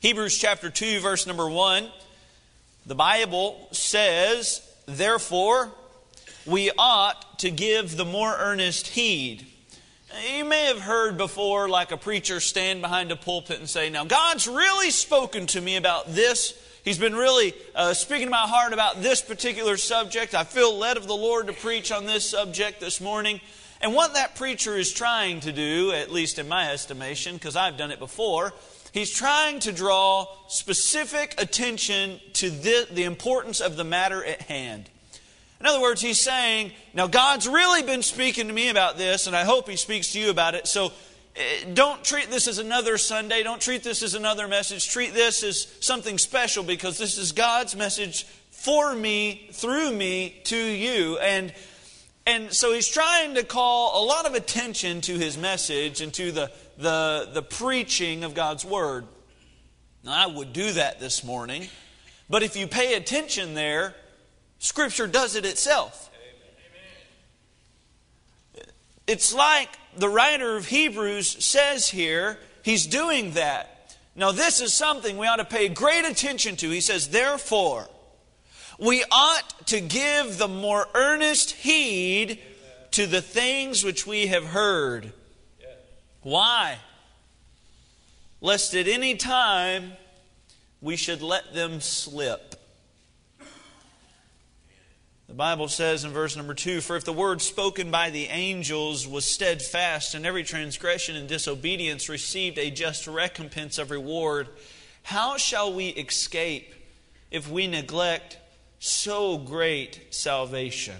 Hebrews chapter 2, verse number 1, the Bible says, Therefore, we ought to give the more earnest heed. You may have heard before, like a preacher stand behind a pulpit and say, Now, God's really spoken to me about this. He's been really uh, speaking to my heart about this particular subject. I feel led of the Lord to preach on this subject this morning. And what that preacher is trying to do, at least in my estimation, because I've done it before, he's trying to draw specific attention to the, the importance of the matter at hand. In other words, he's saying, Now, God's really been speaking to me about this, and I hope he speaks to you about it. So eh, don't treat this as another Sunday. Don't treat this as another message. Treat this as something special because this is God's message for me, through me, to you. And and so he's trying to call a lot of attention to his message and to the, the, the preaching of God's Word. Now, I would do that this morning, but if you pay attention there, Scripture does it itself. It's like the writer of Hebrews says here, he's doing that. Now, this is something we ought to pay great attention to. He says, Therefore, we ought to give the more earnest heed to the things which we have heard. Why? Lest at any time we should let them slip. The Bible says in verse number two For if the word spoken by the angels was steadfast, and every transgression and disobedience received a just recompense of reward, how shall we escape if we neglect so great salvation,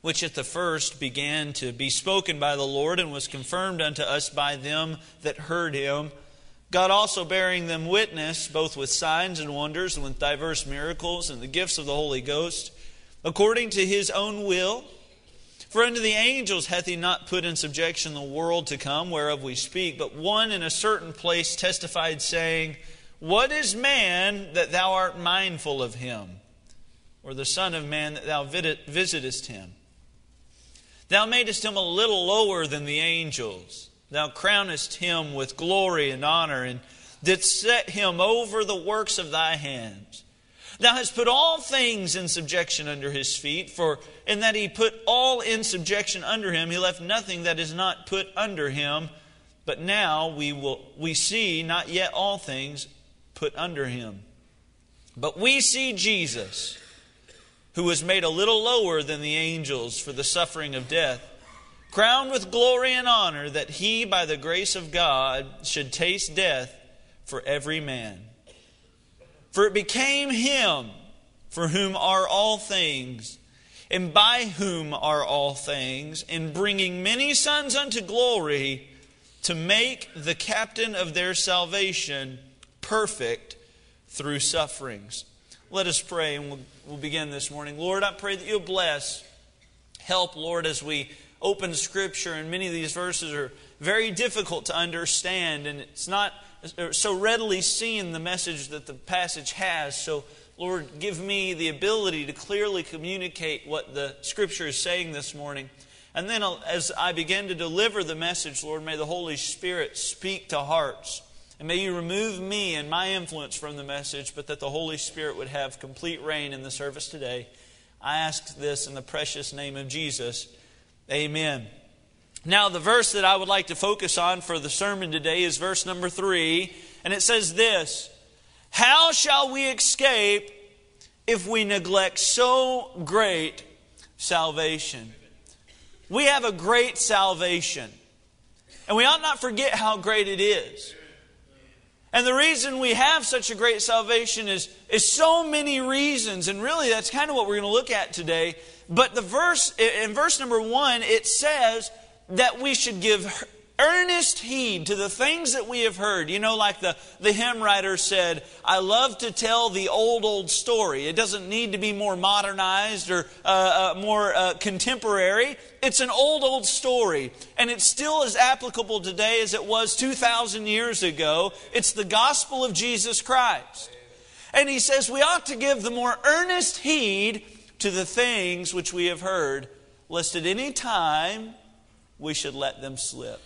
which at the first began to be spoken by the Lord and was confirmed unto us by them that heard him. God also bearing them witness, both with signs and wonders, and with diverse miracles, and the gifts of the Holy Ghost, according to his own will. For unto the angels hath he not put in subjection the world to come, whereof we speak, but one in a certain place testified, saying, What is man that thou art mindful of him? or the Son of Man that thou visitest him. Thou madest him a little lower than the angels. Thou crownest him with glory and honor, and didst set him over the works of thy hands. Thou hast put all things in subjection under his feet, for in that he put all in subjection under him, he left nothing that is not put under him. But now we will we see not yet all things put under him. But we see Jesus who was made a little lower than the angels for the suffering of death, crowned with glory and honor, that he, by the grace of God, should taste death for every man. For it became him for whom are all things, and by whom are all things, in bringing many sons unto glory, to make the captain of their salvation perfect through sufferings. Let us pray and we'll, we'll begin this morning. Lord, I pray that you'll bless. Help, Lord, as we open Scripture, and many of these verses are very difficult to understand, and it's not so readily seen the message that the passage has. So, Lord, give me the ability to clearly communicate what the Scripture is saying this morning. And then, as I begin to deliver the message, Lord, may the Holy Spirit speak to hearts. And may you remove me and my influence from the message, but that the Holy Spirit would have complete reign in the service today. I ask this in the precious name of Jesus. Amen. Now, the verse that I would like to focus on for the sermon today is verse number three, and it says this How shall we escape if we neglect so great salvation? We have a great salvation, and we ought not forget how great it is. And the reason we have such a great salvation is, is so many reasons. And really, that's kind of what we're going to look at today. But the verse, in verse number one, it says that we should give earnest heed to the things that we have heard. You know, like the, the hymn writer said, I love to tell the old, old story. It doesn't need to be more modernized or uh, uh, more uh, contemporary. It's an old, old story. And it's still as applicable today as it was 2,000 years ago. It's the gospel of Jesus Christ. And he says we ought to give the more earnest heed to the things which we have heard, lest at any time we should let them slip.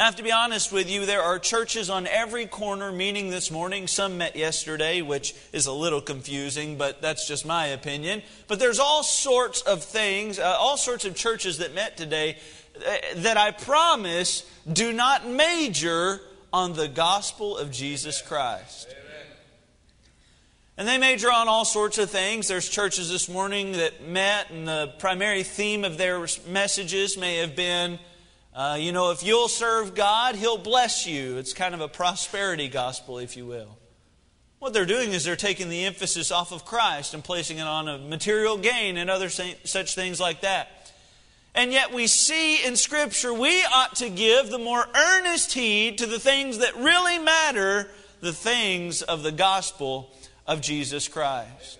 I have to be honest with you, there are churches on every corner meeting this morning. Some met yesterday, which is a little confusing, but that's just my opinion. But there's all sorts of things, uh, all sorts of churches that met today uh, that I promise do not major on the gospel of Jesus Christ. And they major on all sorts of things. There's churches this morning that met, and the primary theme of their messages may have been uh, you know, if you'll serve God, He'll bless you. It's kind of a prosperity gospel, if you will. What they're doing is they're taking the emphasis off of Christ and placing it on a material gain and other such things like that. And yet we see in Scripture we ought to give the more earnest heed to the things that really matter, the things of the gospel of Jesus Christ.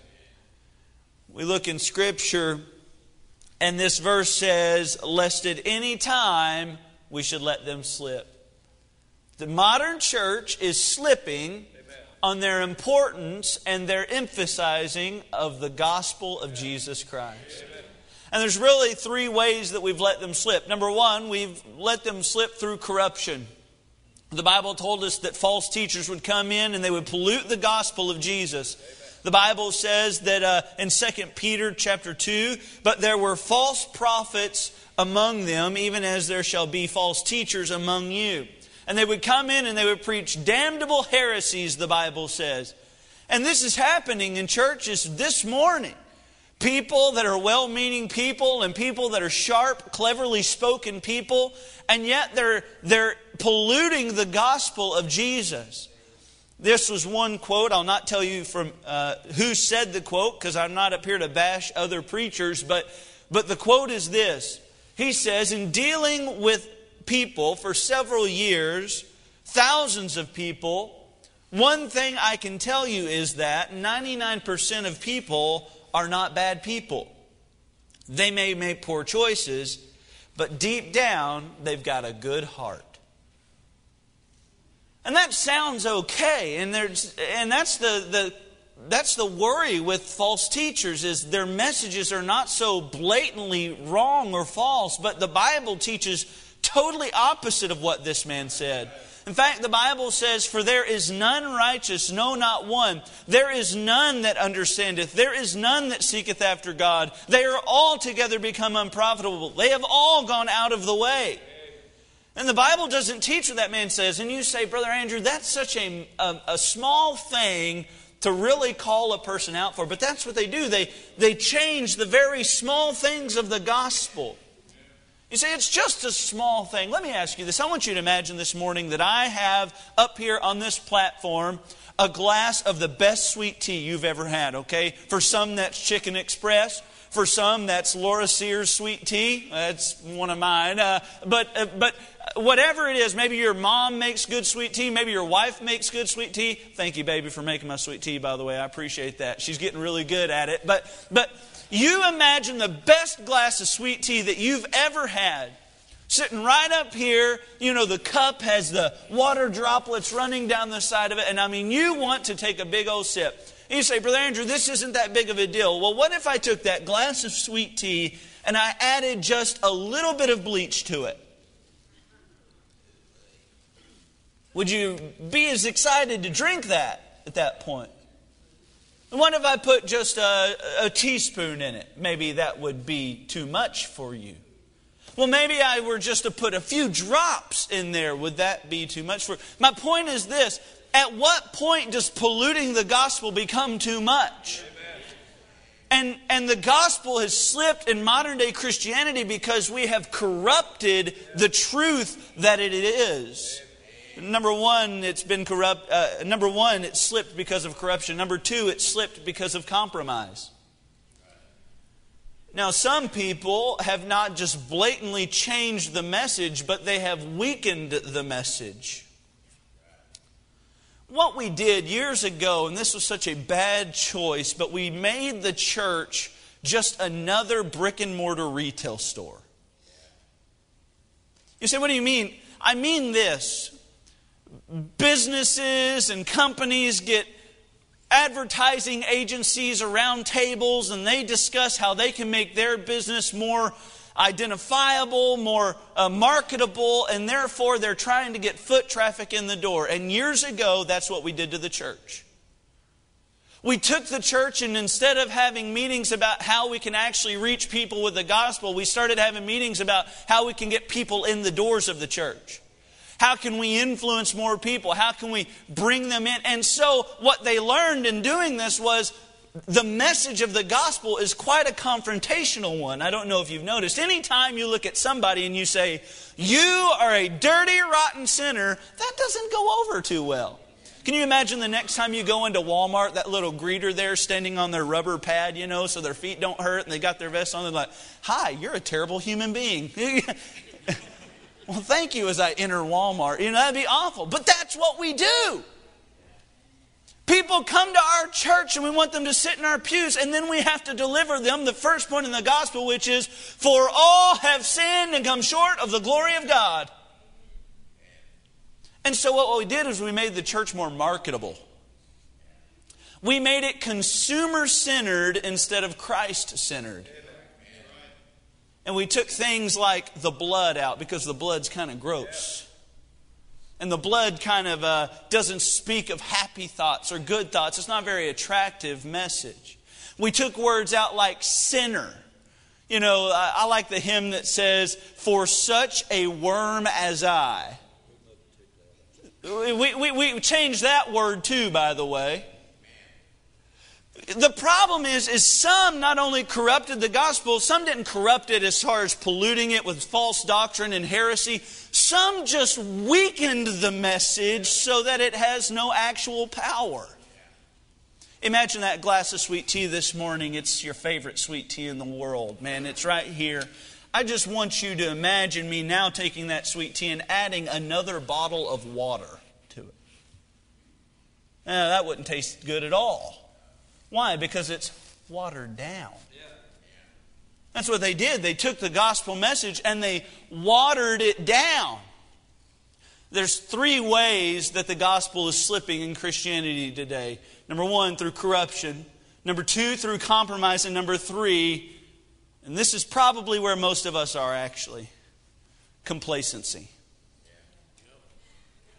We look in Scripture and this verse says, lest at any time we should let them slip. The modern church is slipping on their importance and their emphasizing of the gospel of Jesus Christ. And there's really three ways that we've let them slip. Number one, we've let them slip through corruption. The Bible told us that false teachers would come in and they would pollute the gospel of Jesus. The Bible says that uh, in 2 Peter chapter 2, but there were false prophets among them, even as there shall be false teachers among you. And they would come in and they would preach damnable heresies, the Bible says. And this is happening in churches this morning. People that are well meaning people and people that are sharp, cleverly spoken people, and yet they're, they're polluting the gospel of Jesus. This was one quote. I'll not tell you from uh, who said the quote because I'm not up here to bash other preachers, but, but the quote is this. He says, In dealing with people for several years, thousands of people, one thing I can tell you is that 99% of people are not bad people. They may make poor choices, but deep down, they've got a good heart. And that sounds okay. And, there's, and that's, the, the, that's the worry with false teachers is their messages are not so blatantly wrong or false, but the Bible teaches totally opposite of what this man said. In fact, the Bible says, For there is none righteous, no, not one. There is none that understandeth. There is none that seeketh after God. They are altogether become unprofitable. They have all gone out of the way. And the Bible doesn't teach what that man says. And you say, Brother Andrew, that's such a, a, a, small thing to really call a person out for. But that's what they do. They, they change the very small things of the gospel. You say, it's just a small thing. Let me ask you this. I want you to imagine this morning that I have up here on this platform a glass of the best sweet tea you've ever had, okay? For some, that's Chicken Express. For some, that's Laura Sears sweet tea. That's one of mine. Uh, but, uh, but whatever it is, maybe your mom makes good sweet tea, maybe your wife makes good sweet tea. Thank you, baby, for making my sweet tea, by the way. I appreciate that. She's getting really good at it. But, but you imagine the best glass of sweet tea that you've ever had. Sitting right up here, you know, the cup has the water droplets running down the side of it, and I mean, you want to take a big old sip. And you say, Brother Andrew, this isn't that big of a deal. Well, what if I took that glass of sweet tea and I added just a little bit of bleach to it? Would you be as excited to drink that at that point? And what if I put just a, a, teaspoon in it? Maybe that would be too much for you. Well, maybe I were just to put a few drops in there. Would that be too much for you? My point is this at what point does polluting the gospel become too much? And, and the gospel has slipped in modern day Christianity because we have corrupted the truth that it is. Number one, it's been corrupt. Uh, number one, it slipped because of corruption. Number two, it slipped because of compromise. Now, some people have not just blatantly changed the message, but they have weakened the message. What we did years ago, and this was such a bad choice, but we made the church just another brick and mortar retail store. You say, what do you mean? I mean this businesses and companies get advertising agencies around tables and they discuss how they can make their business more identifiable, more uh, marketable, and therefore they're trying to get foot traffic in the door. And years ago, that's what we did to the church. We took the church and instead of having meetings about how we can actually reach people with the gospel, we started having meetings about how we can get people in the doors of the church. How can we influence more people? How can we bring them in? And so, what they learned in doing this was the message of the gospel is quite a confrontational one. I don't know if you've noticed. Anytime you look at somebody and you say, You are a dirty, rotten sinner, that doesn't go over too well. Can you imagine the next time you go into Walmart, that little greeter there standing on their rubber pad, you know, so their feet don't hurt and they got their vest on? They're like, Hi, you're a terrible human being. well, thank you as I enter Walmart. You know, that'd be awful. But that's what we do. People come to our church and we want them to sit in our pews, and then we have to deliver them the first point in the gospel, which is, For all have sinned and come short of the glory of God. And so what we did is we made the church more marketable. We made it consumer centered instead of Christ centered. And we took things like the blood out because the blood's kind of gross. And the blood kind of uh, doesn't speak of happy thoughts or good thoughts. It's not a very attractive message. We took words out like sinner. You know, I, I like the hymn that says, For such a worm as I. We, we, we changed that word too, by the way. The problem is, is some not only corrupted the gospel, some didn't corrupt it as far as polluting it with false doctrine and heresy. Some just weakened the message so that it has no actual power. Imagine that glass of sweet tea this morning. It's your favorite sweet tea in the world, man. It's right here. I just want you to imagine me now taking that sweet tea and adding another bottle of water to it. Now, that wouldn't taste good at all. Why? Because it's watered down. That's what they did. They took the gospel message and they watered it down. There's three ways that the gospel is slipping in Christianity today. Number one, through corruption. Number two, through compromise. And number three, and this is probably where most of us are actually complacency.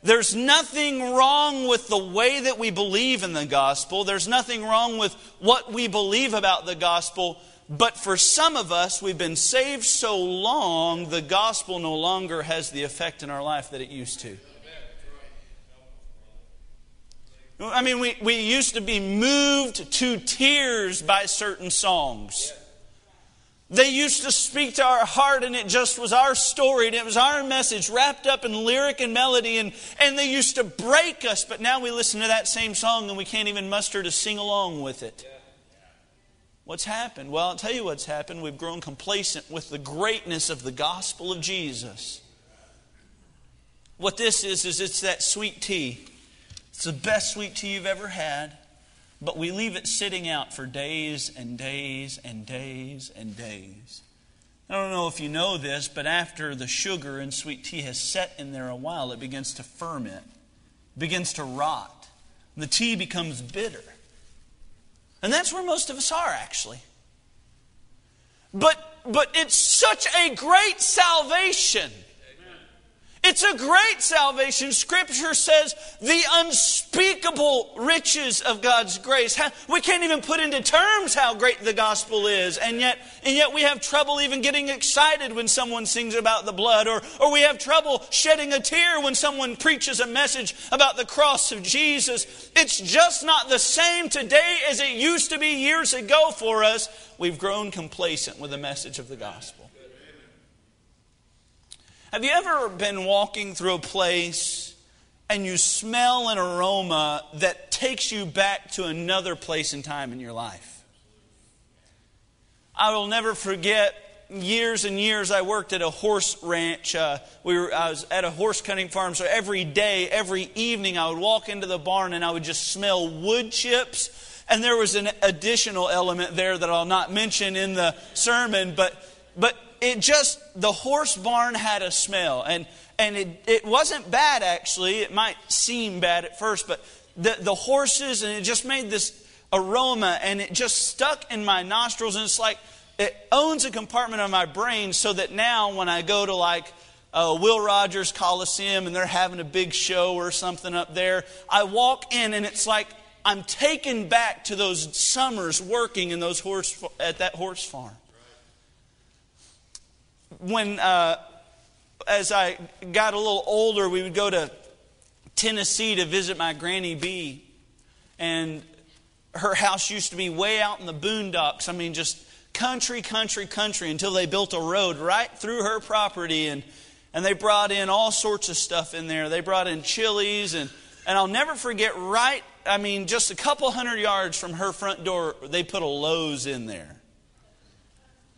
There's nothing wrong with the way that we believe in the gospel. There's nothing wrong with what we believe about the gospel. But for some of us, we've been saved so long, the gospel no longer has the effect in our life that it used to. I mean, we, we used to be moved to tears by certain songs. They used to speak to our heart, and it just was our story, and it was our message wrapped up in lyric and melody, and, and they used to break us. But now we listen to that same song, and we can't even muster to sing along with it. What's happened? Well, I'll tell you what's happened. We've grown complacent with the greatness of the gospel of Jesus. What this is, is it's that sweet tea. It's the best sweet tea you've ever had. But we leave it sitting out for days and days and days and days. I don't know if you know this, but after the sugar in sweet tea has set in there a while, it begins to ferment, begins to rot. The tea becomes bitter. And that's where most of us are, actually. But, but it's such a great salvation it's a great salvation. Scripture says the unspeakable riches of God's grace. We can't even put into terms how great the gospel is. And yet, and yet we have trouble even getting excited when someone sings about the blood, or, or we have trouble shedding a tear when someone preaches a message about the cross of Jesus. It's just not the same today as it used to be years ago for us. We've grown complacent with the message of the gospel. Have you ever been walking through a place and you smell an aroma that takes you back to another place and time in your life? I will never forget years and years I worked at a horse ranch. Uh, we were, I was at a horse cutting farm, so every day, every evening, I would walk into the barn and I would just smell wood chips. And there was an additional element there that I'll not mention in the sermon, but but it just, the horse barn had a smell. And, and it, it wasn't bad, actually. It might seem bad at first, but the, the horses, and it just made this aroma, and it just stuck in my nostrils. And it's like, it owns a compartment of my brain so that now when I go to like uh, Will Rogers Coliseum and they're having a big show or something up there, I walk in and it's like I'm taken back to those summers working in those horse at that horse farm. When uh, as I got a little older, we would go to Tennessee to visit my granny B, and her house used to be way out in the boondocks. I mean, just country, country, country until they built a road right through her property and and they brought in all sorts of stuff in there. They brought in Chili's and and I'll never forget right I mean just a couple hundred yards from her front door they put a Lowe's in there.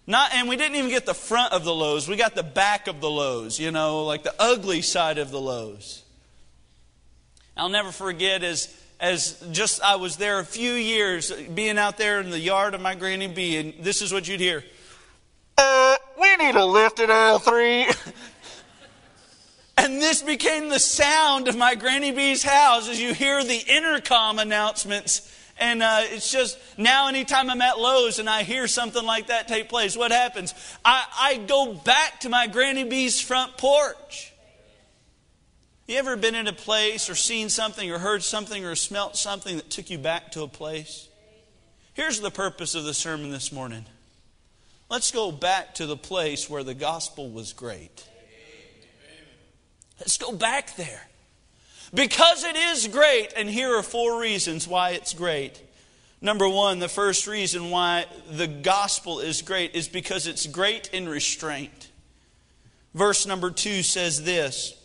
Not, and we didn't even get the front of the Lowe's. We got the back of the Lowe's, you know, like the ugly side of the Lowe's. I'll never forget as as just I was there a few years, being out there in the yard of my granny B, and this is what you'd hear. Uh, we need a lift at aisle three. and this became the sound of my granny B's house as you hear the intercom announcements. And uh, it's just now, anytime I'm at Lowe's and I hear something like that take place, what happens? I, I go back to my granny B's front porch. You ever been in a place or seen something or heard something or smelt something that took you back to a place? Here's the purpose of the sermon this morning. Let's go back to the place where the gospel was great. Let's go back there. Because it is great, and here are four reasons why it's great. Number one, the first reason why the gospel is great is because it's great in restraint. Verse number two says this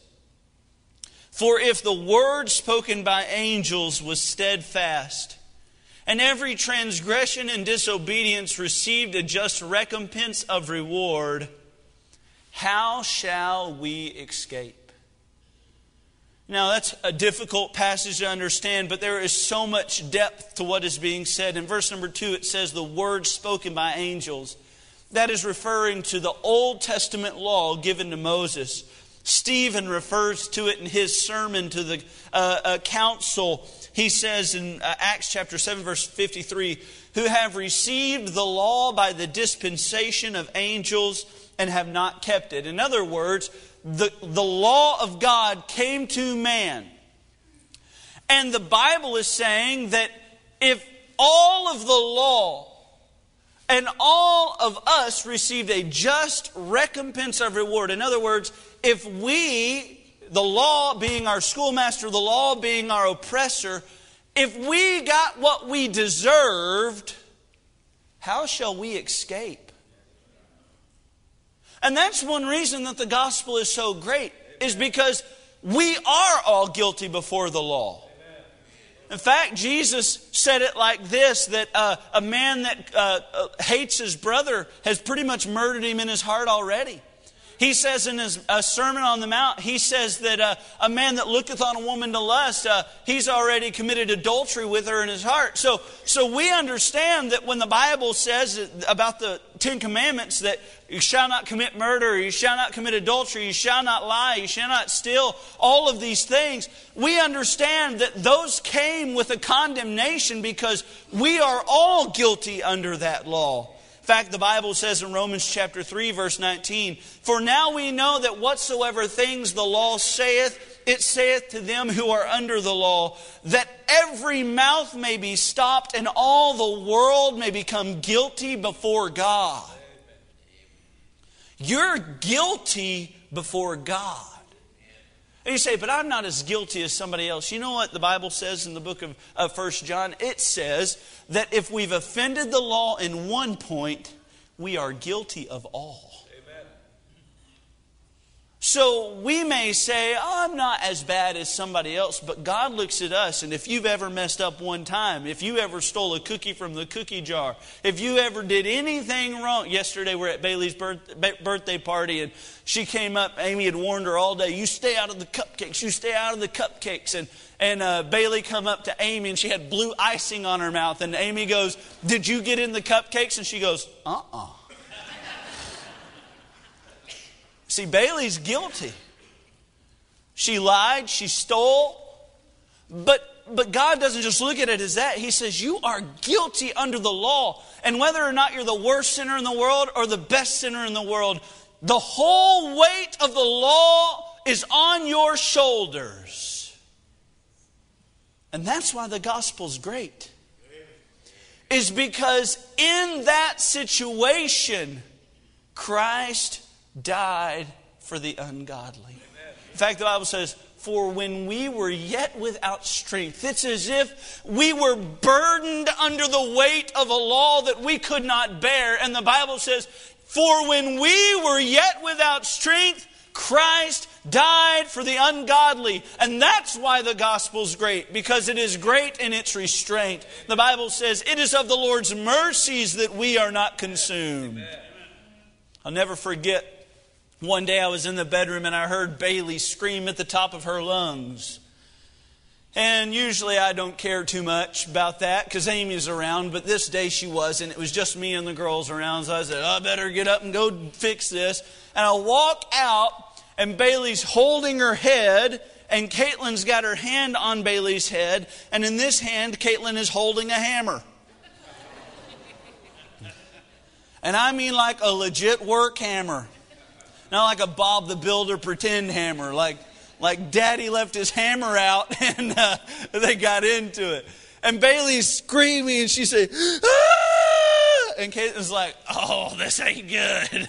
for if the word spoken by angels was steadfast, and every transgression and disobedience received a just recompense of reward, how shall we escape? Now, that's a difficult passage to understand, but there is so much depth to what is being said. In verse number two, it says, The word spoken by angels. That is referring to the Old Testament law given to Moses Stephen refers to it in his sermon to the uh, uh, council. He says in uh, Acts chapter 7, verse 53 who have received the law by the dispensation of angels and have not kept it. In other words, the, the law of God came to man. And the Bible is saying that if all of the law and all of us received a just recompense of reward. In other words, if we, the law being our schoolmaster, the law being our oppressor, if we got what we deserved, how shall we escape? And that's one reason that the gospel is so great, is because we are all guilty before the law. In fact, Jesus said it like this that uh, a man that uh, uh, hates his brother has pretty much murdered him in his heart already. He says in his Sermon on the Mount, he says that uh, a man that looketh on a woman to lust, uh, he's already committed adultery with her in his heart. So, so we understand that when the Bible says about the Ten Commandments that you shall not commit murder, you shall not commit adultery, you shall not lie, you shall not steal, all of these things, we understand that those came with a condemnation because we are all guilty under that law fact, the Bible says in Romans chapter 3, verse 19, For now we know that whatsoever things the law saith, it saith to them who are under the law, that every mouth may be stopped and all the world may become guilty before God. You're guilty before God. And you say, but I'm not as guilty as somebody else. You know what the Bible says in the book of, of 1 John? It says that if we've offended the law in one point, we are guilty of all. So we may say, oh, I'm not as bad as somebody else, but God looks at us, and if you've ever messed up one time, if you ever stole a cookie from the cookie jar, if you ever did anything wrong, yesterday we're at Bailey's birth, birthday party, and she came up, Amy had warned her all day, you stay out of the cupcakes, you stay out of the cupcakes, and and uh, Bailey come up to Amy and she had blue icing on her mouth. And Amy goes, Did you get in the cupcakes? And she goes, Uh uh-uh. uh See, Bailey's guilty. She lied, she stole, but but God doesn't just look at it as that. He says, You are guilty under the law. And whether or not you're the worst sinner in the world or the best sinner in the world, the whole weight of the law is on your shoulders. And that's why the gospel's great. Is because in that situation, Christ died for the ungodly. In fact, the Bible says, For when we were yet without strength, it's as if we were burdened under the weight of a law that we could not bear. And the Bible says, For when we were yet without strength, Christ died for the ungodly. And that's why the gospel's great, because it is great in its restraint. The Bible says, It is of the Lord's mercies that we are not consumed. I'll never forget one day I was in the bedroom and I heard Bailey scream at the top of her lungs. And usually I don't care too much about that because Amy's around, but this day she was, and it was just me and the girls around. So I said, I better get up and go fix this. And I walk out, and Bailey's holding her head, and Caitlin's got her hand on Bailey's head, and in this hand, Caitlin is holding a hammer. And I mean like a legit work hammer. Not like a Bob the Builder pretend hammer, like, like daddy left his hammer out and uh, they got into it. And Bailey's screaming and she said, ah! And Caitlin's like, oh, this ain't good.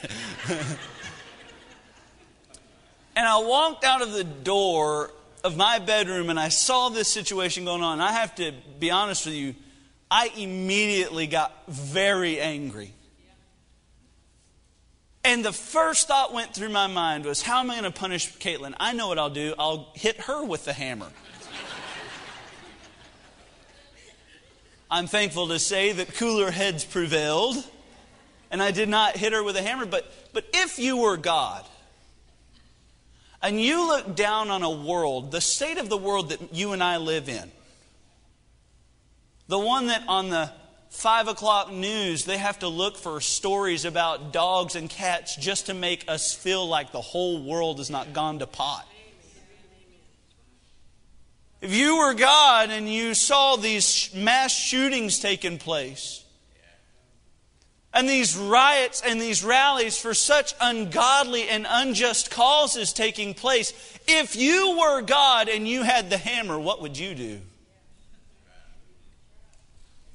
and I walked out of the door of my bedroom and I saw this situation going on. I have to be honest with you, I immediately got very angry. And the first thought went through my mind was, how am I going to punish Caitlin? I know what I'll do. I'll hit her with the hammer. I'm thankful to say that cooler heads prevailed, and I did not hit her with a hammer. But, but if you were God, and you look down on a world, the state of the world that you and I live in, the one that on the five o'clock news, they have to look for stories about dogs and cats just to make us feel like the whole world has not gone to pot. If you were God and you saw these mass shootings taking place, and these riots and these rallies for such ungodly and unjust causes taking place, if you were God and you had the hammer, what would you do?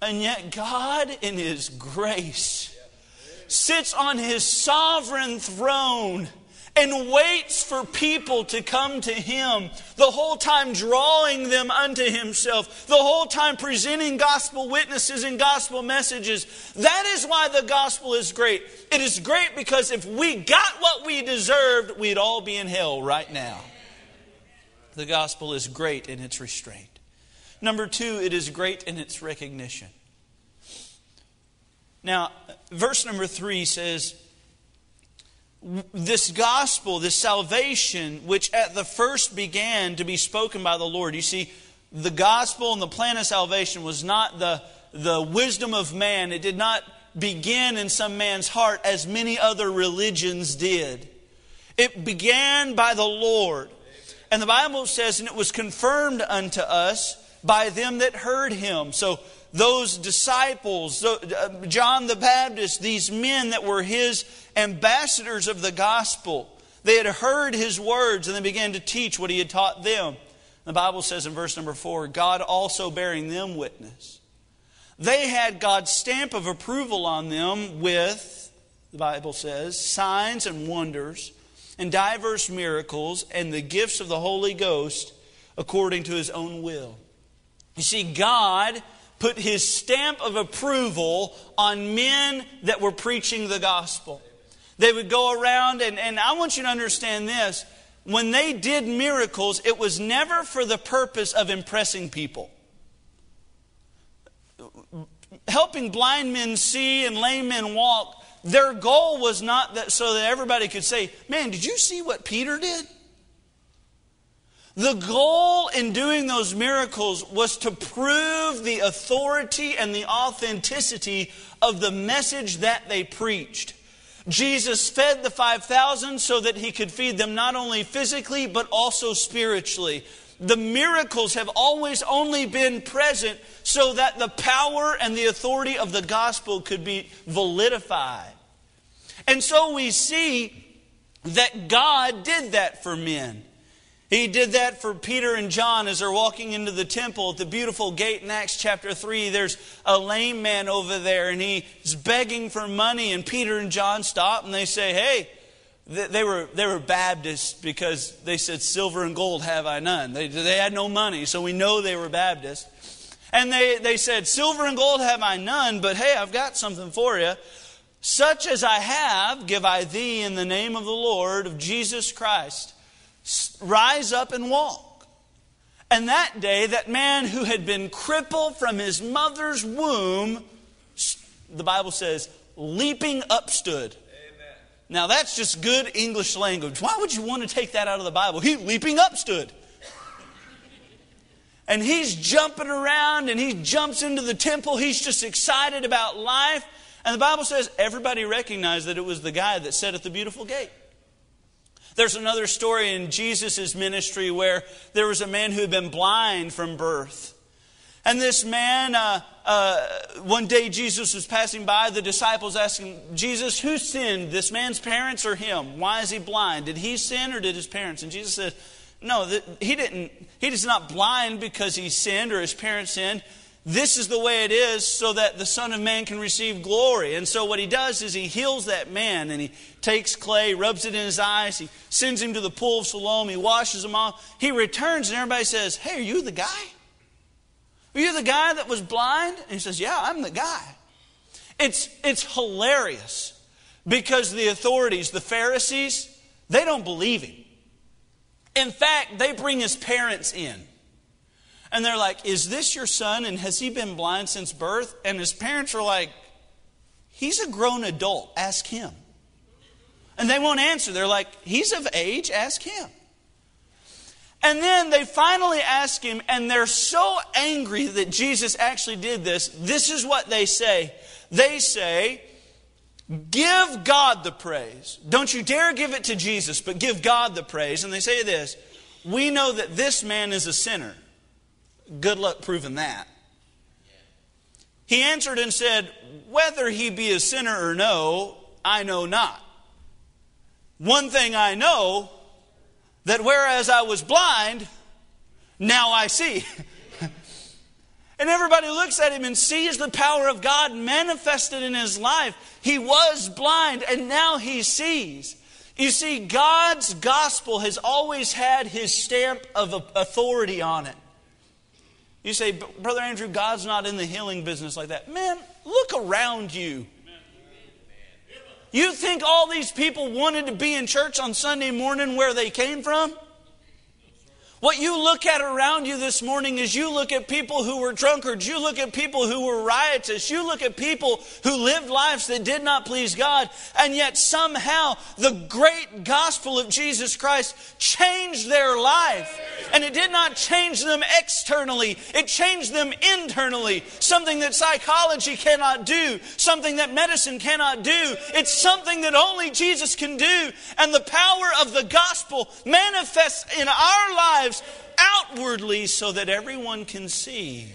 And yet, God, in His grace, sits on His sovereign throne and waits for people to come to Him, the whole time drawing them unto Himself, the whole time presenting gospel witnesses and gospel messages. That is why the gospel is great. It is great because if we got what we deserved, we'd all be in hell right now. The gospel is great in its restraint. Number two, it is great in its recognition. Now, verse number three says, This gospel, this salvation, which at the first began to be spoken by the Lord. You see, the gospel and the plan of salvation was not the, the wisdom of man. It did not begin in some man's heart as many other religions did. It began by the Lord. And the Bible says, and it was confirmed unto us by them that heard him. So those disciples, uh, John the Baptist, these men that were his ambassadors of the gospel, they had heard his words and they began to teach what he had taught them. The Bible says in verse number four, God also bearing them witness. They had God's stamp of approval on them with, the Bible says, signs and wonders and diverse miracles and the gifts of the Holy Ghost according to his own will. You see, God put his stamp of approval on men that were preaching the gospel. They would go around, and, and I want you to understand this. When they did miracles, it was never for the purpose of impressing people. Helping blind men see and lame men walk, their goal was not that so that everybody could say, Man, did you see what Peter did? The goal in doing those miracles was to prove the authority and the authenticity of the message that they preached. Jesus fed the 5,000 so that he could feed them not only physically, but also spiritually. The miracles have always only been present so that the power and the authority of the gospel could be validified. And so we see that God did that for men. He did that for Peter and John as they're walking into the temple at the beautiful gate in Acts chapter 3. There's a lame man over there and he's begging for money. And Peter and John stop and they say, Hey, they were, they were Baptists because they said, Silver and gold have I none. They, they had no money, so we know they were Baptists. And they, they said, Silver and gold have I none, but hey, I've got something for you. Such as I have, give I thee in the name of the Lord, of Jesus Christ rise up and walk. And that day, that man who had been crippled from his mother's womb, the Bible says, leaping up stood. Amen. Now, that's just good English language. Why would you want to take that out of the Bible? He leaping up stood. And he's jumping around and he jumps into the temple. He's just excited about life. And the Bible says everybody recognized that it was the guy that sat at the beautiful gate. There's another story in Jesus' ministry where there was a man who had been blind from birth. And this man, uh, uh, one day Jesus was passing by, the disciples asking, Jesus, who sinned, this man's parents or him? Why is he blind? Did he sin or did his parents? And Jesus said, No, he didn't. He is not blind because he sinned or his parents sinned this is the way it is so that the Son of Man can receive glory. And so what he does is he heals that man and he takes clay, rubs it in his eyes, he sends him to the pool of Siloam, he washes him off. He returns and everybody says, Hey, are you the guy? Are you the guy that was blind? And he says, Yeah, I'm the guy. It's, it's hilarious because the authorities, the Pharisees, they don't believe him. In fact, they bring his parents in. And they're like, Is this your son? And has he been blind since birth? And his parents are like, He's a grown adult. Ask him. And they won't answer. They're like, He's of age. Ask him. And then they finally ask him, and they're so angry that Jesus actually did this. This is what they say. They say, Give God the praise. Don't you dare give it to Jesus, but give God the praise. And they say this We know that this man is a sinner. Good luck proving that. He answered and said, Whether he be a sinner or no, I know not. One thing I know, that whereas I was blind, now I see. and everybody looks at him and sees the power of God manifested in his life. He was blind and now he sees. You see, God's gospel has always had his stamp of authority on it. You say, Brother Andrew, God's not in the healing business like that. Man, look around you. You think all these people wanted to be in church on Sunday morning where they came from? What you look at around you this morning is you look at people who were drunkards, you look at people who were riotous, you look at people who lived lives that did not please God, and yet somehow the great gospel of Jesus Christ changed their life. And it did not change them externally, it changed them internally. Something that psychology cannot do, something that medicine cannot do. It's something that only Jesus can do. And the power of the gospel manifests in our lives lives outwardly so that everyone can see.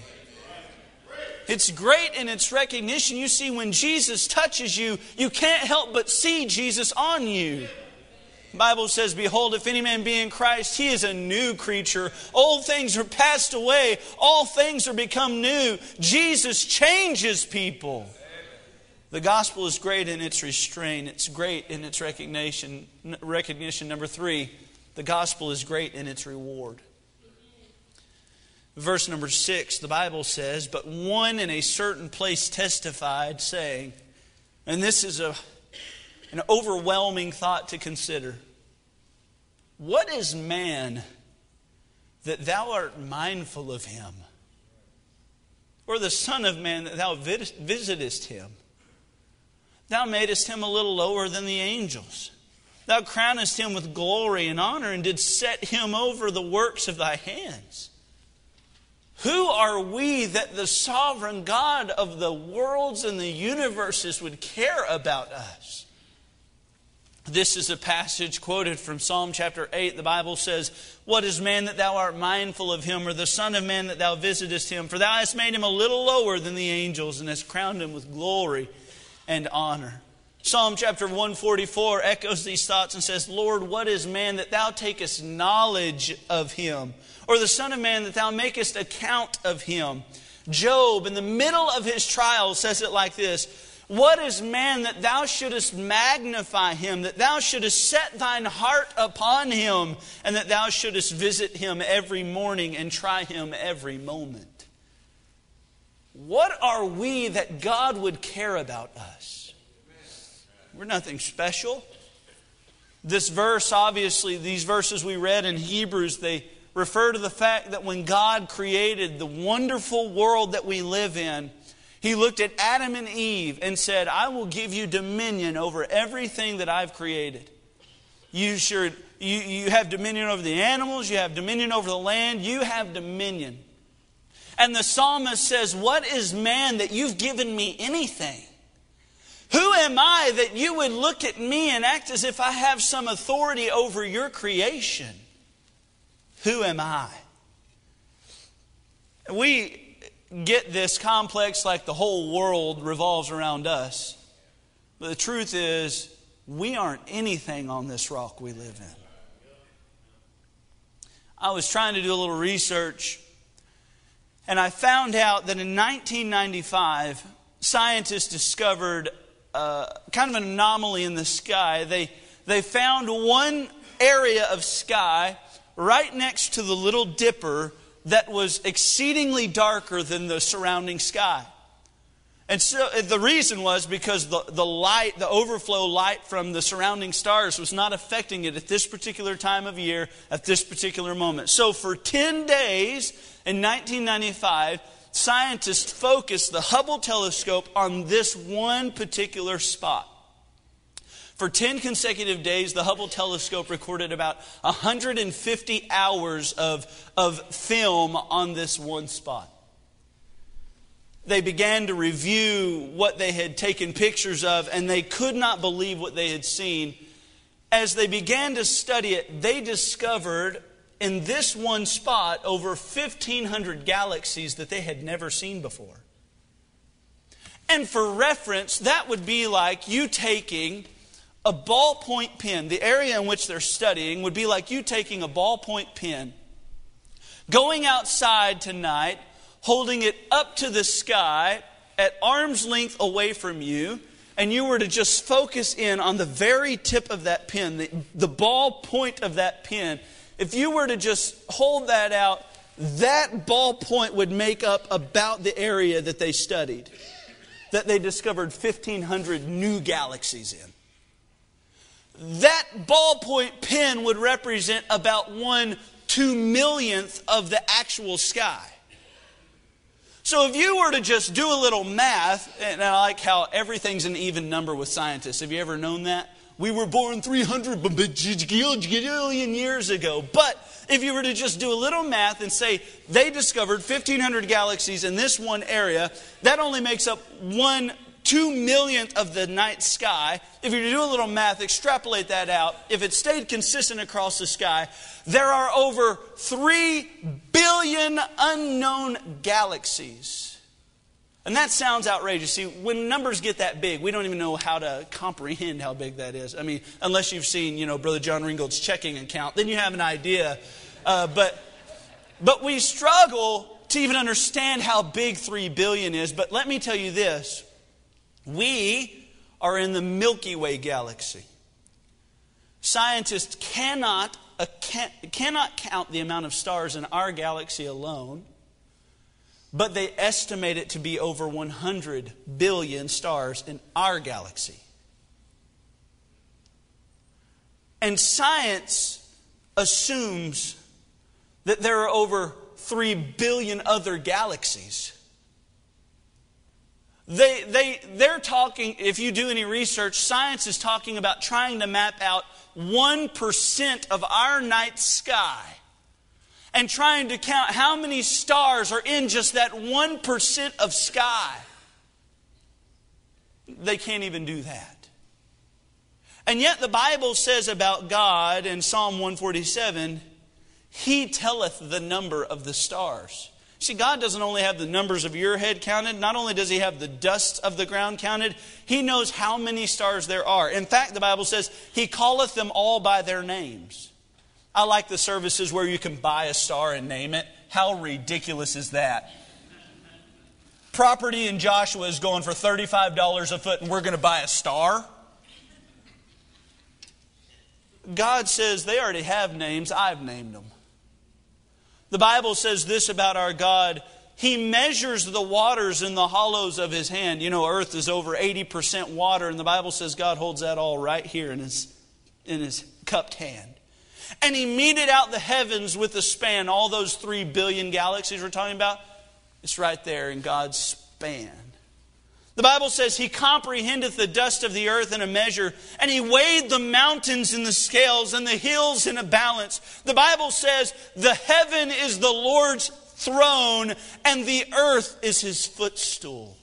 It's great in its recognition. You see, when Jesus touches you, you can't help but see Jesus on you. The Bible says, Behold, if any man be in Christ, he is a new creature. Old things are passed away, all things are become new. Jesus changes people. The gospel is great in its restraint, it's great in its recognition. Recognition number three the gospel is great in its reward. Verse number six, the Bible says, But one in a certain place testified, saying, and this is a, an overwhelming thought to consider. What is man that thou art mindful of him? Or the Son of Man that thou visitest him? Thou madest him a little lower than the angels. Thou crownest him with glory and honor, and didst set him over the works of thy hands. Who are we that the sovereign God of the worlds and the universes would care about us? This is a passage quoted from Psalm chapter 8. The Bible says, What is man that thou art mindful of him, or the Son of Man that thou visitest him? For thou hast made him a little lower than the angels, and hast crowned him with glory and honor. Psalm chapter 144 echoes these thoughts and says, Lord, what is man that thou takest knowledge of him? Or the Son of Man that thou makest account of him? Job, in the middle of his trial, says it like this what is man that thou shouldest magnify him, that thou shouldest set thine heart upon him, and that thou shouldest visit him every morning and try him every moment? What are we that God would care about us? We're nothing special. This verse, obviously, these verses we read in Hebrews, they refer to the fact that when God created the wonderful world that we live in, he looked at Adam and Eve and said, I will give you dominion over everything that I've created. You, should, you, you have dominion over the animals, you have dominion over the land, you have dominion. And the psalmist says, What is man that you've given me anything? Who am I that you would look at me and act as if I have some authority over your creation? Who am I? We get this complex like the whole world revolves around us. But the truth is, we aren't anything on this rock we live in. I was trying to do a little research, and I found out that in 1995, scientists discovered uh, kind of an anomaly in the sky. They, they found one area of sky right next to the Little Dipper that was exceedingly darker than the surrounding sky. And so uh, the reason was because the, the light, the overflow light from the surrounding stars was not affecting it at this particular time of year, at this particular moment. So for 10 days in 1995, scientists focused the Hubble telescope on this one particular spot. For 10 consecutive days, the Hubble telescope recorded about 150 hours of, of film on this one spot. They began to review what they had taken pictures of, and they could not believe what they had seen. As they began to study it, they discovered in this one spot over 1,500 galaxies that they had never seen before. And for reference, that would be like you taking a ballpoint pen, the area in which they're studying, would be like you taking a ballpoint pen, going outside tonight, holding it up to the sky at arm's length away from you, and you were to just focus in on the very tip of that pen, the, the ball point of that pen. If you were to just hold that out, that ball point would make up about the area that they studied, that they discovered 1,500 new galaxies in that ballpoint pen would represent about one two millionth of the actual sky. So if you were to just do a little math, and I like how everything's an even number with scientists. Have you ever known that? We were born 300 billion years ago. But if you were to just do a little math and say they discovered 1,500 galaxies in this one area, that only makes up one two millionth of the night sky, if you do a little math, extrapolate that out, if it stayed consistent across the sky, there are over three billion unknown galaxies. And that sounds outrageous. See, when numbers get that big, we don't even know how to comprehend how big that is. I mean, unless you've seen, you know, Brother John Ringgold's checking account, then you have an idea. Uh, but, but we struggle to even understand how big 3 billion is. But let me tell you this we are in the Milky Way galaxy. Scientists cannot, cannot count the amount of stars in our galaxy alone, but they estimate it to be over 100 billion stars in our galaxy. And science assumes that there are over 3 billion other galaxies. They, they, they're talking, if you do any research, science is talking about trying to map out 1% of our night sky and trying to count how many stars are in just that 1% of sky. They can't even do that. And yet the Bible says about God in Psalm 147, He telleth the number of the stars. See, God doesn't only have the numbers of your head counted, not only does He have the dust of the ground counted, He knows how many stars there are. In fact, the Bible says, He calleth them all by their names. I like the services where you can buy a star and name it. How ridiculous is that? Property in Joshua is going for $35 a foot, and we're going to buy a star? God says they already have names, I've named them. The Bible says this about our God He measures the waters in the hollows of His hand. You know, earth is over 80% water, and the Bible says God holds that all right here in His, in his cupped hand. And He meted out the heavens with a span, all those three billion galaxies we're talking about. It's right there in God's span. The Bible says he comprehendeth the dust of the earth in a measure, and he weighed the mountains in the scales and the hills in a balance. The Bible says the heaven is the Lord's throne and the earth is his footstool.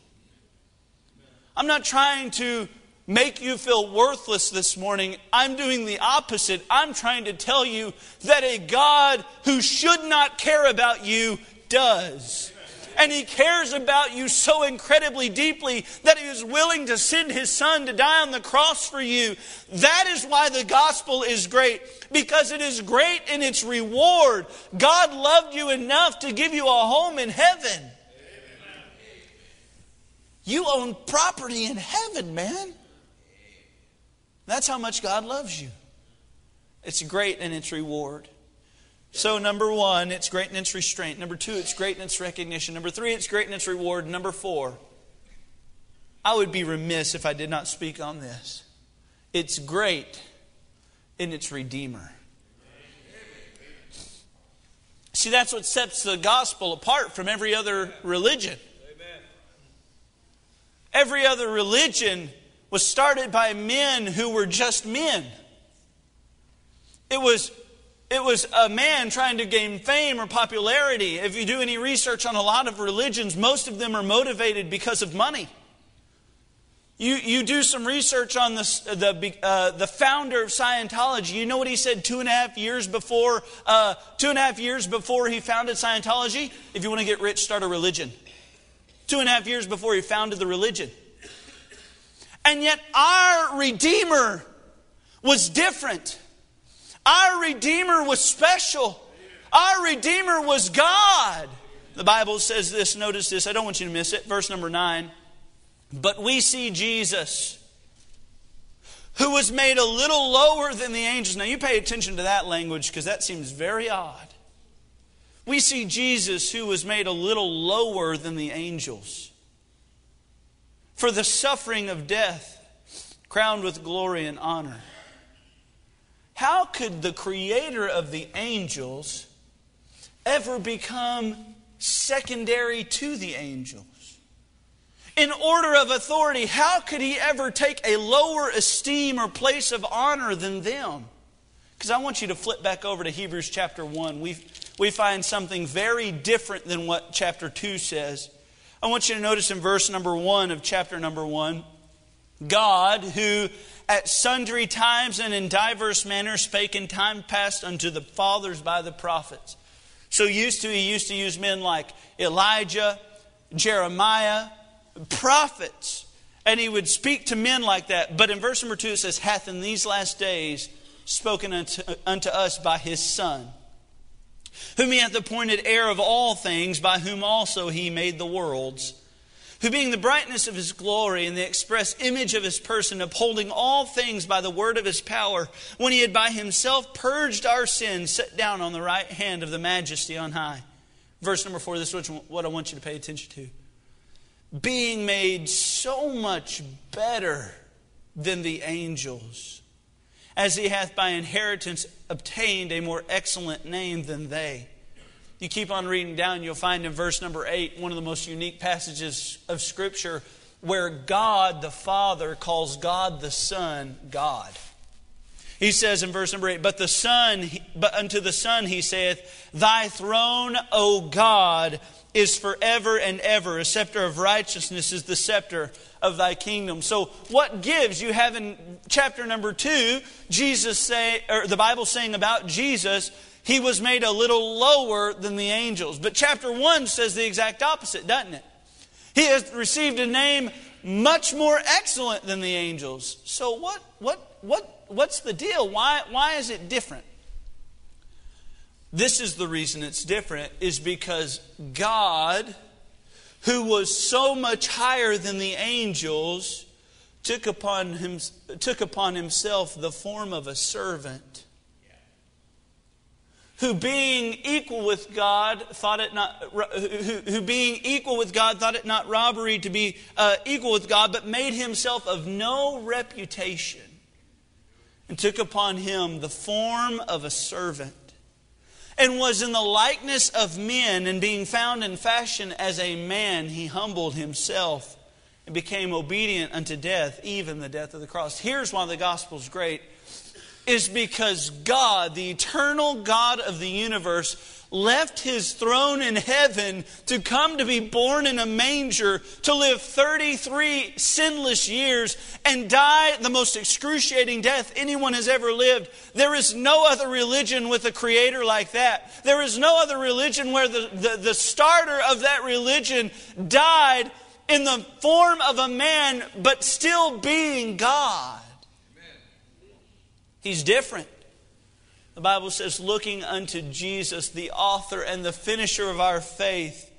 I'm not trying to make you feel worthless this morning. I'm doing the opposite. I'm trying to tell you that a God who should not care about you does and He cares about you so incredibly deeply that He is willing to send His Son to die on the cross for you. That is why the gospel is great, because it is great in its reward. God loved you enough to give you a home in heaven. You own property in heaven, man. That's how much God loves you. It's great in its reward. So, number one, it's great in its restraint. Number two, it's great in its recognition. Number three, it's great in its reward. Number four, I would be remiss if I did not speak on this. It's great in its Redeemer. See, that's what sets the gospel apart from every other religion. Every other religion was started by men who were just men. It was it was a man trying to gain fame or popularity. If you do any research on a lot of religions, most of them are motivated because of money. You, you do some research on this, the, uh, the founder of Scientology. You know what he said two and a half years before, uh, two and a half years before he founded Scientology? If you want to get rich, start a religion. Two and a half years before he founded the religion. And yet our Redeemer was different. Our Redeemer was special. Our Redeemer was God. The Bible says this, notice this, I don't want you to miss it. Verse number 9. But we see Jesus, who was made a little lower than the angels. Now, you pay attention to that language because that seems very odd. We see Jesus, who was made a little lower than the angels. For the suffering of death, crowned with glory and honor how could the creator of the angels ever become secondary to the angels? In order of authority, how could he ever take a lower esteem or place of honor than them? Because I want you to flip back over to Hebrews chapter 1. We, we find something very different than what chapter 2 says. I want you to notice in verse number 1 of chapter number 1 God, who at sundry times and in diverse manners spake in time past unto the fathers by the prophets. So used to, he used to use men like Elijah, Jeremiah, prophets, and he would speak to men like that. But in verse number two, it says, Hath in these last days spoken unto, unto us by his Son, whom he hath appointed heir of all things, by whom also he made the worlds who being the brightness of his glory and the express image of his person, upholding all things by the word of his power, when he had by himself purged our sins, sat down on the right hand of the majesty on high. Verse number four, this is what I want you to pay attention to. Being made so much better than the angels, as he hath by inheritance obtained a more excellent name than they. You keep on reading down, you'll find in verse number 8 one of the most unique passages of Scripture where God the Father calls God the Son God. He says in verse number 8, But the Son, but unto the Son he saith, Thy throne, O God, is forever and ever. A scepter of righteousness is the scepter of thy kingdom. So what gives? You have in chapter number 2, Jesus say, or the Bible saying about Jesus, he was made a little lower than the angels. But chapter 1 says the exact opposite, doesn't it? He has received a name much more excellent than the angels. So what what what what's the deal? Why why is it different? This is the reason it's different is because God who was so much higher than the angels took upon him took upon himself the form of a servant who being equal with God thought it not, who, who being equal with God thought it not robbery to be uh, equal with God, but made himself of no reputation and took upon him the form of a servant and was in the likeness of men and being found in fashion as a man he humbled himself and became obedient unto death even the death of the cross. Here's why the gospel is great is because God, the eternal God of the universe, left his throne in heaven to come to be born in a manger, to live 33 sinless years, and die the most excruciating death anyone has ever lived. There is no other religion with a creator like that. There is no other religion where the, the, the starter of that religion died in the form of a man, but still being God. He's different. The Bible says, looking unto Jesus, the author and the finisher of our faith.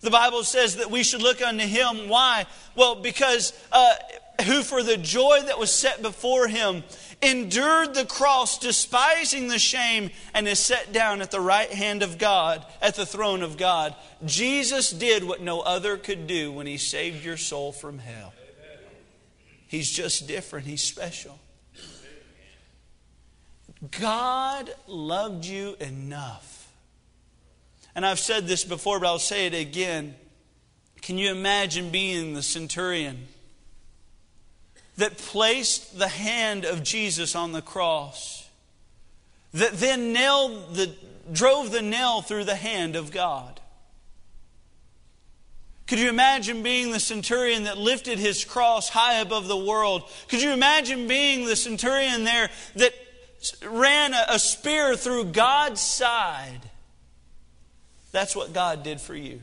The Bible says that we should look unto him. Why? Well, because uh, who for the joy that was set before him endured the cross, despising the shame, and is set down at the right hand of God, at the throne of God. Jesus did what no other could do when he saved your soul from hell. He's just different, he's special. God loved you enough. And I've said this before, but I'll say it again. Can you imagine being the centurion that placed the hand of Jesus on the cross, that then nailed the, drove the nail through the hand of God? Could you imagine being the centurion that lifted his cross high above the world? Could you imagine being the centurion there that ran a, spear through God's side. That's what God did for you.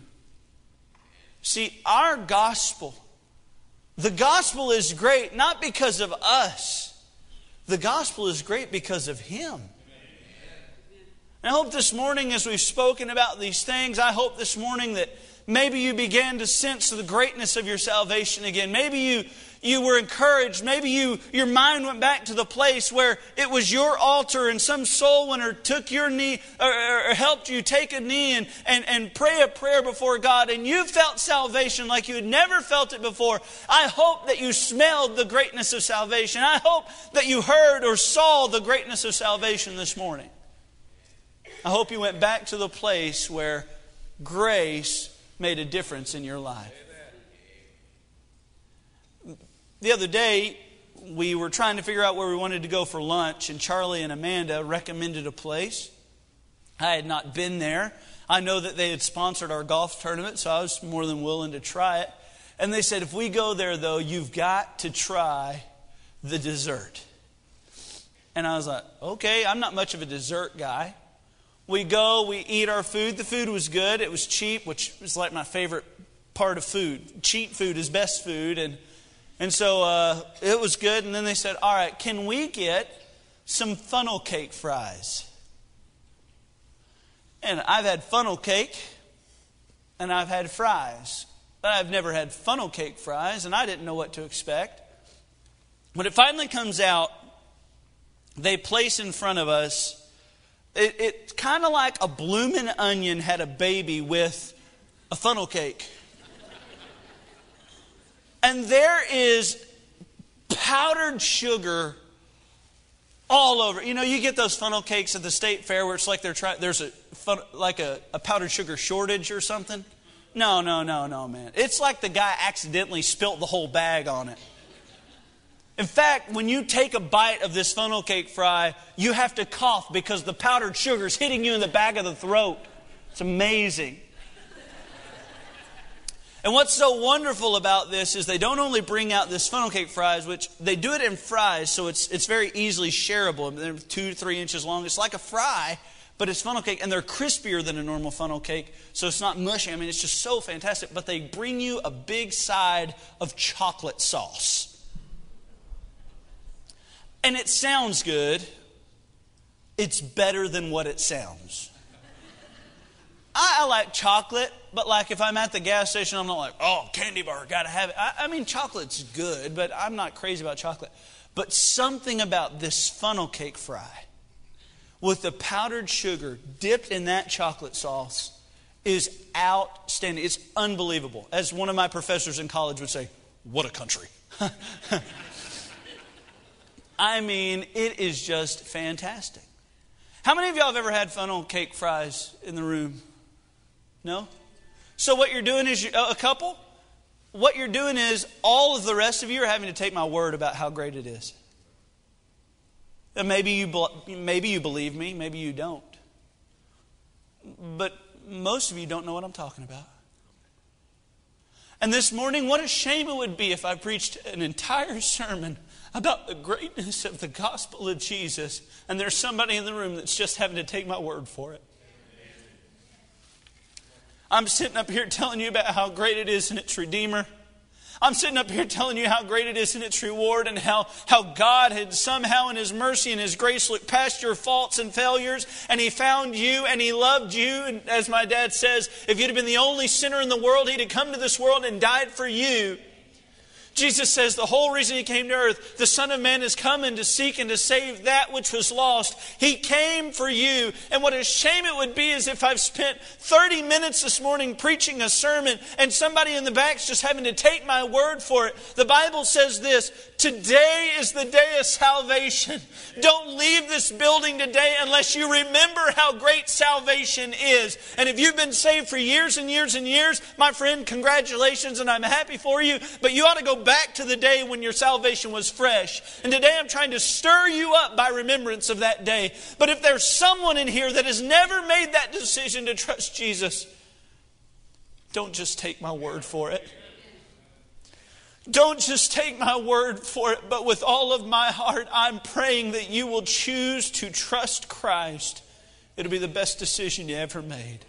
See, our gospel, the gospel is great not because of us, the gospel is great because of Him. And I hope this morning, as we've spoken about these things, I hope this morning that maybe you began to sense the greatness of your salvation again. Maybe you you were encouraged. Maybe you, your mind went back to the place where it was your altar and some soul winner took your knee or, or, or, helped you take a knee and, and, and pray a prayer before God and you felt salvation like you had never felt it before. I hope that you smelled the greatness of salvation. I hope that you heard or saw the greatness of salvation this morning. I hope you went back to the place where grace made a difference in your life. The other day, we were trying to figure out where we wanted to go for lunch, and Charlie and Amanda recommended a place. I had not been there. I know that they had sponsored our golf tournament, so I was more than willing to try it. And they said, if we go there, though, you've got to try the dessert. And I was like, okay, I'm not much of a dessert guy. We go, we eat our food. The food was good, it was cheap, which is like my favorite part of food. Cheap food is best food. And and so uh, it was good. And then they said, All right, can we get some funnel cake fries? And I've had funnel cake and I've had fries. But I've never had funnel cake fries, and I didn't know what to expect. When it finally comes out, they place in front of us, it, it's kind of like a bloomin' onion had a baby with a funnel cake. And there is powdered sugar all over. You know, you get those funnel cakes at the state fair where it's like they're trying, there's a fun, like a, a powdered sugar shortage or something. No, no, no, no, man. It's like the guy accidentally spilt the whole bag on it. In fact, when you take a bite of this funnel cake fry, you have to cough because the powdered sugar is hitting you in the back of the throat. It's amazing. And what's so wonderful about this is they don't only bring out this funnel cake fries, which they do it in fries, so it's, it's very easily shareable. They're two to three inches long. It's like a fry, but it's funnel cake, and they're crispier than a normal funnel cake, so it's not mushy. I mean, it's just so fantastic. But they bring you a big side of chocolate sauce. And it sounds good. It's better than what it sounds. I, I, like chocolate, but like if I'm at the gas station, I'm not like, oh, candy bar, gotta have it. I, I mean, chocolate's good, but I'm not crazy about chocolate. But something about this funnel cake fry with the powdered sugar dipped in that chocolate sauce is outstanding. It's unbelievable. As one of my professors in college would say, what a country. I mean, it is just fantastic. How many of y'all have ever had funnel cake fries in the room? No? So, what you're doing is, you, a couple, what you're doing is all of the rest of you are having to take my word about how great it is. And maybe you, maybe you believe me, maybe you don't. But most of you don't know what I'm talking about. And this morning, what a shame it would be if I preached an entire sermon about the greatness of the gospel of Jesus, and there's somebody in the room that's just having to take my word for it. I'm sitting up here telling you about how great it is in its Redeemer. I'm sitting up here telling you how great it is in its reward and how, how God had somehow in His mercy and His grace looked past your faults and failures and He found you and He loved you. And as my dad says, if you'd have been the only sinner in the world, He'd have come to this world and died for you. Jesus says the whole reason he came to earth, the Son of Man is coming to seek and to save that which was lost. He came for you. And what a shame it would be is if I've spent 30 minutes this morning preaching a sermon and somebody in the back's just having to take my word for it. The Bible says this Today is the day of salvation. Don't leave this building today unless you remember how great salvation is. And if you've been saved for years and years and years, my friend, congratulations and I'm happy for you. But you ought to go back to the day when your salvation was fresh. And today I'm trying to stir you up by remembrance of that day. But if there's someone in here that has never made that decision to trust Jesus, don't just take my word for it. Don't just take my word for it, but with all of my heart, I'm praying that you will choose to trust Christ. It'll be the best decision you ever made.